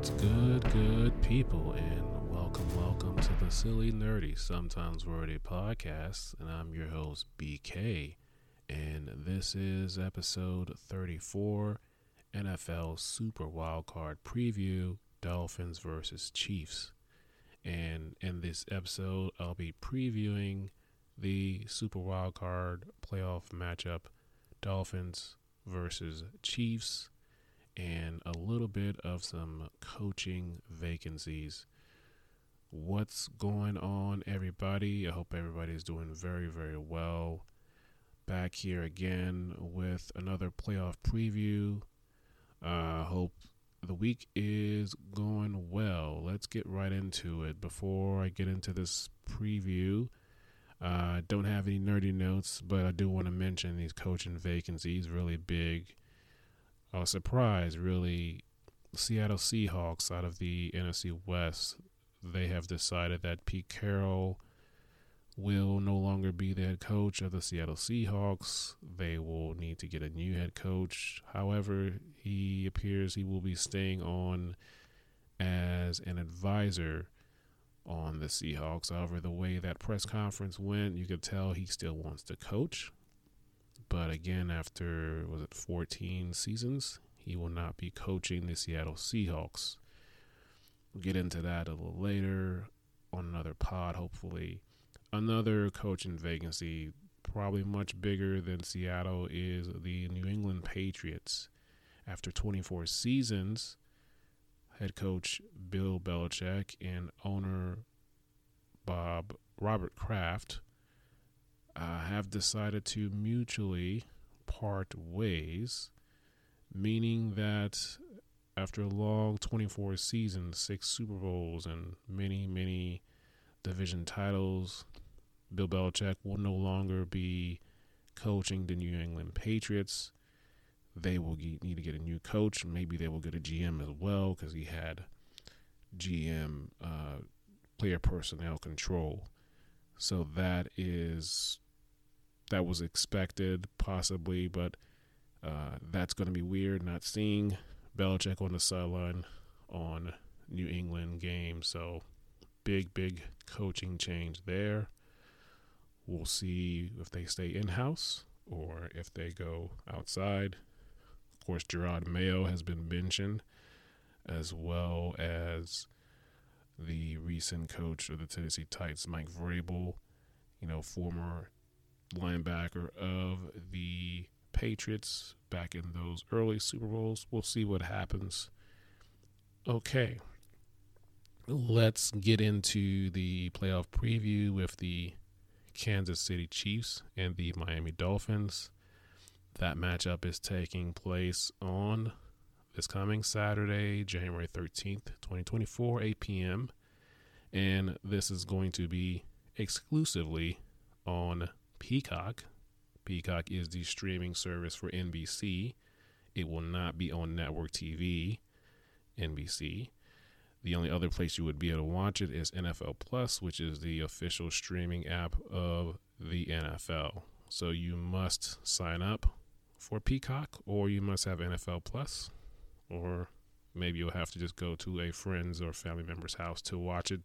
What's good, good people, and welcome, welcome to the Silly Nerdy, Sometimes Wordy podcast. And I'm your host, BK, and this is episode 34 NFL Super Wildcard Preview Dolphins versus Chiefs. And in this episode, I'll be previewing the Super Wildcard playoff matchup Dolphins versus Chiefs and a little bit of some coaching vacancies. What's going on, everybody? I hope everybody's doing very, very well. Back here again with another playoff preview. I uh, hope the week is going well. Let's get right into it. Before I get into this preview, I uh, don't have any nerdy notes, but I do want to mention these coaching vacancies really big I was surprised, really. Seattle Seahawks out of the NFC West, they have decided that Pete Carroll will no longer be the head coach of the Seattle Seahawks. They will need to get a new head coach. However, he appears he will be staying on as an advisor on the Seahawks. However, the way that press conference went, you could tell he still wants to coach. But again, after was it 14 seasons, he will not be coaching the Seattle Seahawks. We'll get into that a little later on another pod, hopefully. Another coaching vacancy, probably much bigger than Seattle, is the New England Patriots. After 24 seasons, head coach Bill Belichick and owner Bob Robert Kraft uh, have decided to mutually part ways, meaning that after a long 24 seasons, six Super Bowls, and many, many division titles, Bill Belichick will no longer be coaching the New England Patriots. They will get, need to get a new coach. Maybe they will get a GM as well because he had GM uh, player personnel control. So that is that was expected, possibly, but uh, that's going to be weird. Not seeing Belichick on the sideline on New England games, so big, big coaching change there. We'll see if they stay in house or if they go outside. Of course, Jerod Mayo has been mentioned, as well as the recent coach of the Tennessee Titans, Mike Vrabel, you know, former linebacker of the Patriots back in those early Super Bowls. We'll see what happens. Okay. Let's get into the playoff preview with the Kansas City Chiefs and the Miami Dolphins. That matchup is taking place on this coming Saturday, January 13th, 2024, 8 p.m. And this is going to be exclusively on Peacock. Peacock is the streaming service for NBC. It will not be on network TV, NBC. The only other place you would be able to watch it is NFL Plus, which is the official streaming app of the NFL. So you must sign up for Peacock, or you must have NFL Plus, or maybe you'll have to just go to a friend's or family member's house to watch it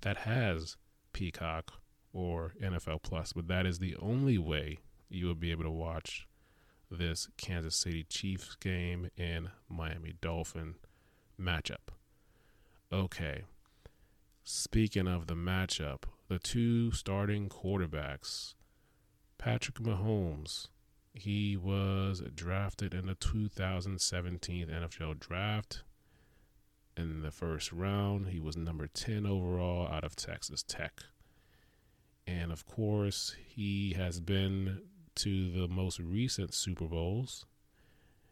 that has Peacock or NFL Plus, but that is the only way you will be able to watch this Kansas City Chiefs game and Miami Dolphin matchup. Okay. Speaking of the matchup, the two starting quarterbacks, Patrick Mahomes, he was drafted in the 2017 NFL draft. In the first round, he was number 10 overall out of Texas Tech. And of course, he has been to the most recent Super Bowls.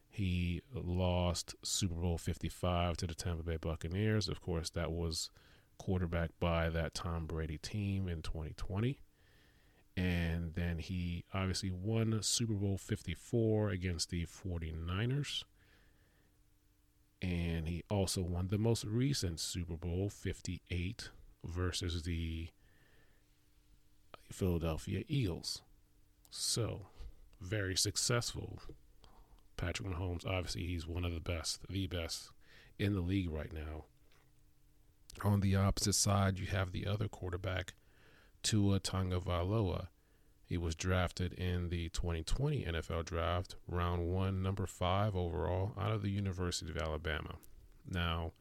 He lost Super Bowl 55 to the Tampa Bay Buccaneers. Of course, that was quarterbacked by that Tom Brady team in 2020. And then he obviously won Super Bowl 54 against the 49ers. And he also won the most recent Super Bowl 58 versus the Philadelphia Eagles. So, very successful. Patrick Mahomes, obviously, he's one of the best, the best in the league right now. On the opposite side, you have the other quarterback, Tua Tagovailoa. He was drafted in the 2020 NFL Draft, round one, number five overall, out of the University of Alabama. Now,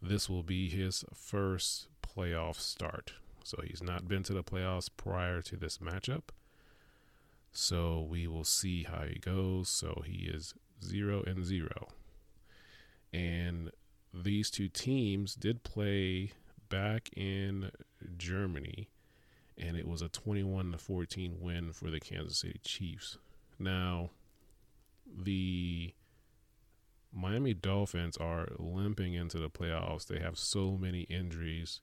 this will be his first playoff start. So he's not been to the playoffs prior to this matchup. So we will see how he goes. So he is zero and zero. And these two teams did play back in Germany, and it was a 21 to 14 win for the Kansas City Chiefs. Now, the Miami Dolphins are limping into the playoffs. They have so many injuries,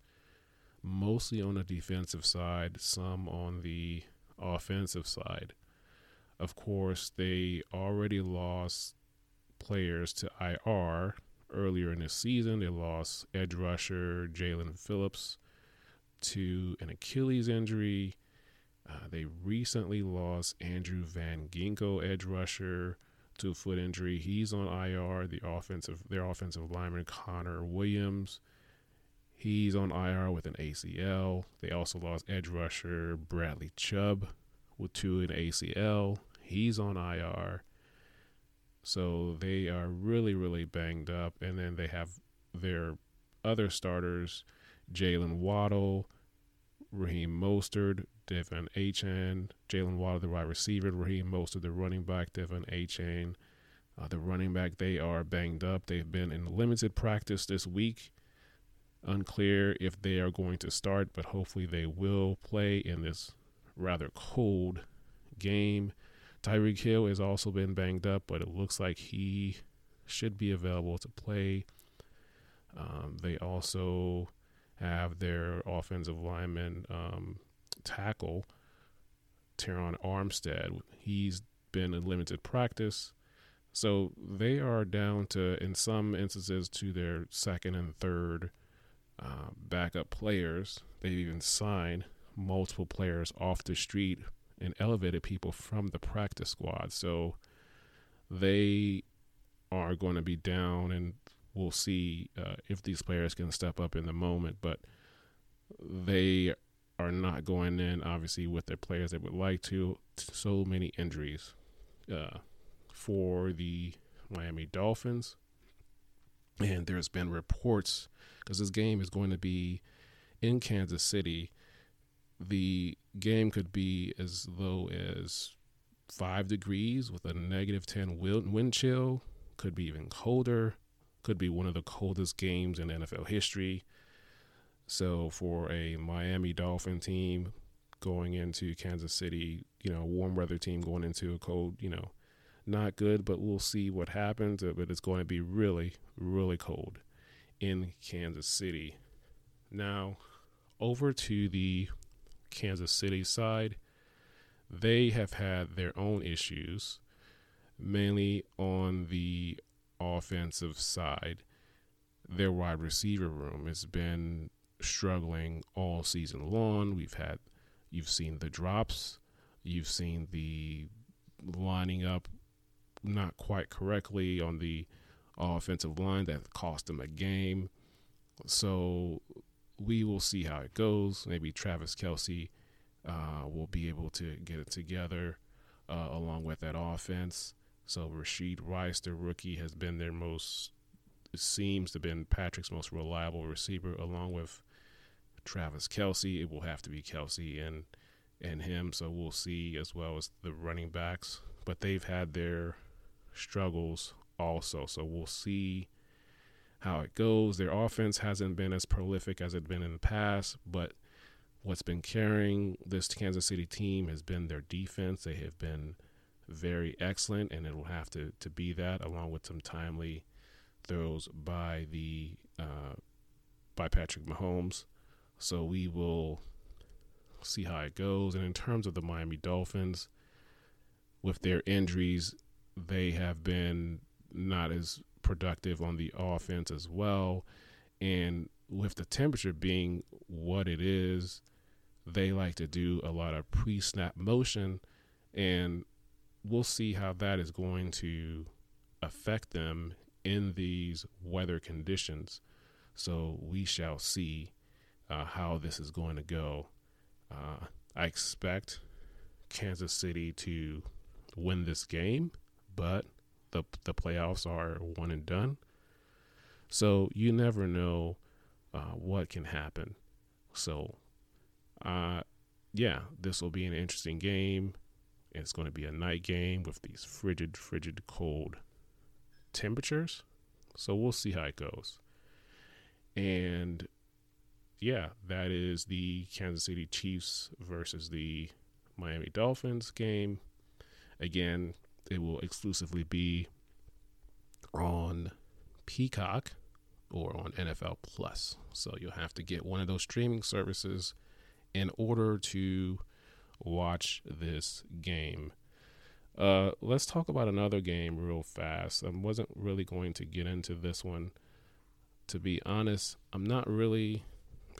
mostly on the defensive side, some on the offensive side. Of course, they already lost players to IR earlier in the season. They lost edge rusher Jaelan Phillips to an Achilles injury. Uh, they recently lost Andrew Van Ginkel, edge rusher, to a foot injury. He's on IR. The offensive, their offensive lineman Connor Williams, he's on IR with an ACL. They also lost edge rusher Bradley Chubb with two an ACL. He's on IR. So they are really, really banged up. And then they have their other starters, Jaylen Waddle, Raheem Mostert, De'Von Achane, Jaylen Waddle, the wide receiver, Raheem Mostert, the running back, De'Von Achane. Uh, the running back, they are banged up. They've been in limited practice this week. Unclear if they are going to start, but hopefully they will play in this rather cold game. Tyreek Hill has also been banged up, but it looks like he should be available to play. Um, they also have their offensive lineman um, tackle, Terron Armstead. He's been in limited practice. So they are down to, in some instances, to their second and third uh, backup players. They've even signed multiple players off the street and elevated people from the practice squad. So they are going to be down, and we'll see uh, if these players can step up in the moment. But they are not going in, obviously, with their players they would like to. So many injuries uh, for the Miami Dolphins. And there's been reports because this game is going to be in Kansas City. The game could be as low as five degrees with a negative 10 wind chill, could be even colder, could be one of the coldest games in NFL history. So, for a Miami Dolphin team going into Kansas City, you know, warm weather team going into a cold, you know, not good, but we'll see what happens. Uh, but it's going to be really, really cold in Kansas City. Now, over to the Kansas City side, they have had their own issues, mainly on the offensive side. Their wide receiver room has been struggling all season long. We've had, you've seen the drops, you've seen the lining up not quite correctly on the offensive line that cost them a game. So we will see how it goes. Maybe Travis Kelce uh, will be able to get it together uh, along with that offense. So Rashee Rice, the rookie, has been their most seems to have been Patrick's most reliable receiver, along with Travis Kelce. It will have to be Kelce and and him. So we'll see as well as the running backs. But they've had their struggles also. So we'll see how it goes. Their offense hasn't been as prolific as it's been in the past, but what's been carrying this Kansas City team has been their defense. They have been very excellent, and it will have to, to be that, along with some timely throws by the uh, by Patrick Mahomes. So we will see how it goes. And in terms of the Miami Dolphins, with their injuries, they have been not as productive on the offense as well. And with the temperature being what it is, they like to do a lot of pre snap motion. And we'll see how that is going to affect them in these weather conditions. So we shall see uh, how this is going to go. Uh, I expect Kansas City to win this game, but the the playoffs are one and done. So you never know uh, what can happen. So, uh, yeah, this will be an interesting game. It's going to be a night game with these frigid, frigid, cold temperatures. So we'll see how it goes. And yeah, that is the Kansas City Chiefs versus the Miami Dolphins game. Again, it will exclusively be on Peacock or on NFL Plus. So you'll have to get one of those streaming services in order to watch this game. Uh, let's talk about another game real fast. I wasn't really going to get into this one. To be honest, I'm not really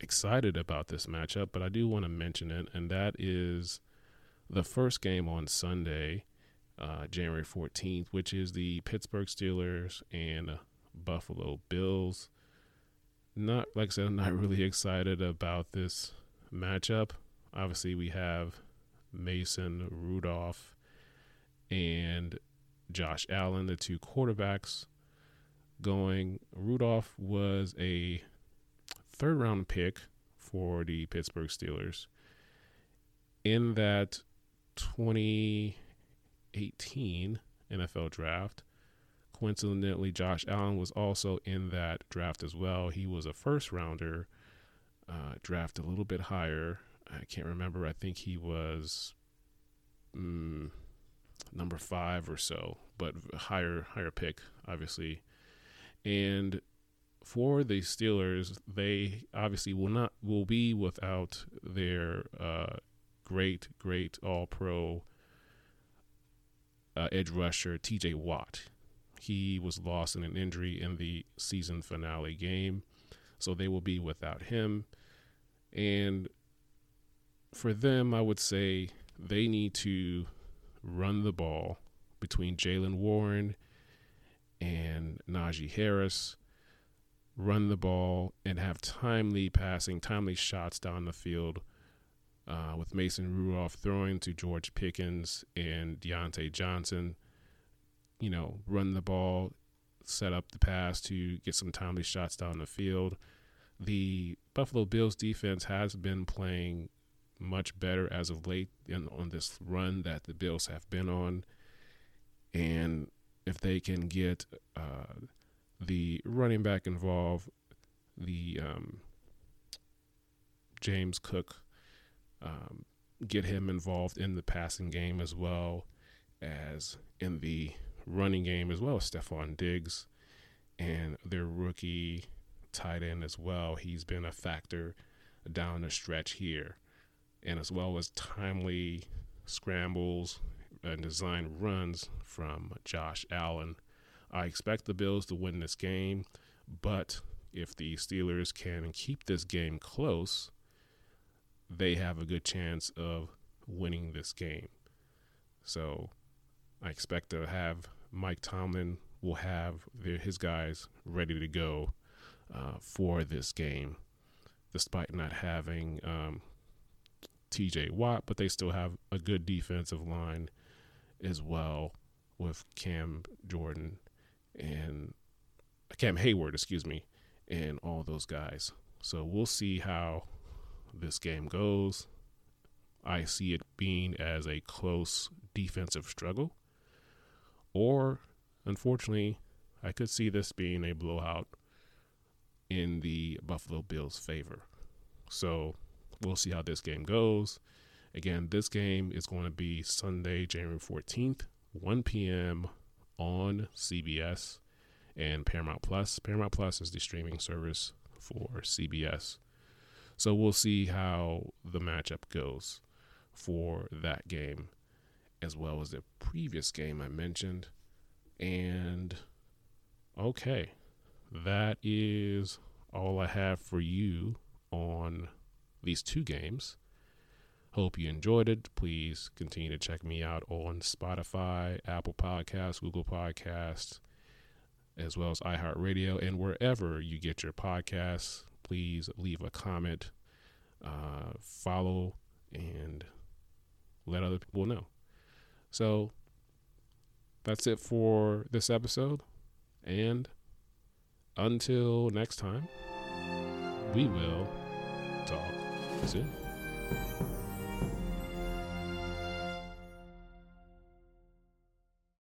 excited about this matchup, but I do want to mention it, and that is the first game on Sunday, uh, January 14th, which is the Pittsburgh Steelers and Buffalo Bills. Not, like I said, I'm not really excited about this matchup. Obviously, we have Mason Rudolph and Josh Allen, the two quarterbacks going. Rudolph was a third round pick for the Pittsburgh Steelers. In that 2018 NFL draft, coincidentally, Josh Allen was also in that draft as well. He was a first rounder, uh, drafted a little bit higher. I can't remember. I think he was mm, number five or so, but higher higher pick, obviously. And for the Steelers, they obviously will not will be without their uh, great great All Pro uh, edge rusher T.J. Watt. He was lost in an injury in the season finale game, so they will be without him. And for them, I would say they need to run the ball between Jaylen Warren and Najee Harris, run the ball and have timely passing, timely shots down the field. Uh, with Mason Rudolph throwing to George Pickens and Diontae Johnson, you know, run the ball, set up the pass to get some timely shots down the field. The Buffalo Bills defense has been playing much better as of late in, on this run that the Bills have been on. And if they can get uh, the running back involved, the um, James Cook, um, get him involved in the passing game as well as in the running game as well as Stefon Diggs and their rookie tight end as well. He's been a factor down the stretch here and as well as timely scrambles and design runs from Josh Allen. I expect the Bills to win this game, but if the Steelers can keep this game close, they have a good chance of winning this game. So I expect to have Mike Tomlin will have their, his guys ready to go uh, for this game, despite not having um, TJ Watt, but they still have a good defensive line as well with Cam Jordan and Cam Hayward, excuse me, and all those guys. So we'll see how this game goes. I see it being as a close defensive struggle, or unfortunately, I could see this being a blowout in the Buffalo Bills' favor. So we'll see how this game goes. Again, this game is going to be Sunday, January 14th, 1 p.m. on CBS and Paramount Plus. Paramount Plus is the streaming service for CBS. So we'll see how the matchup goes for that game, as well as the previous game I mentioned. And okay, that is all I have for you on these two games. Hope you enjoyed it. Please continue to check me out on Spotify, Apple Podcasts, Google Podcasts, as well as iHeartRadio and wherever you get your podcasts. Please leave a comment, uh, follow, and let other people know. So that's it for this episode. And until next time, we will talk soon.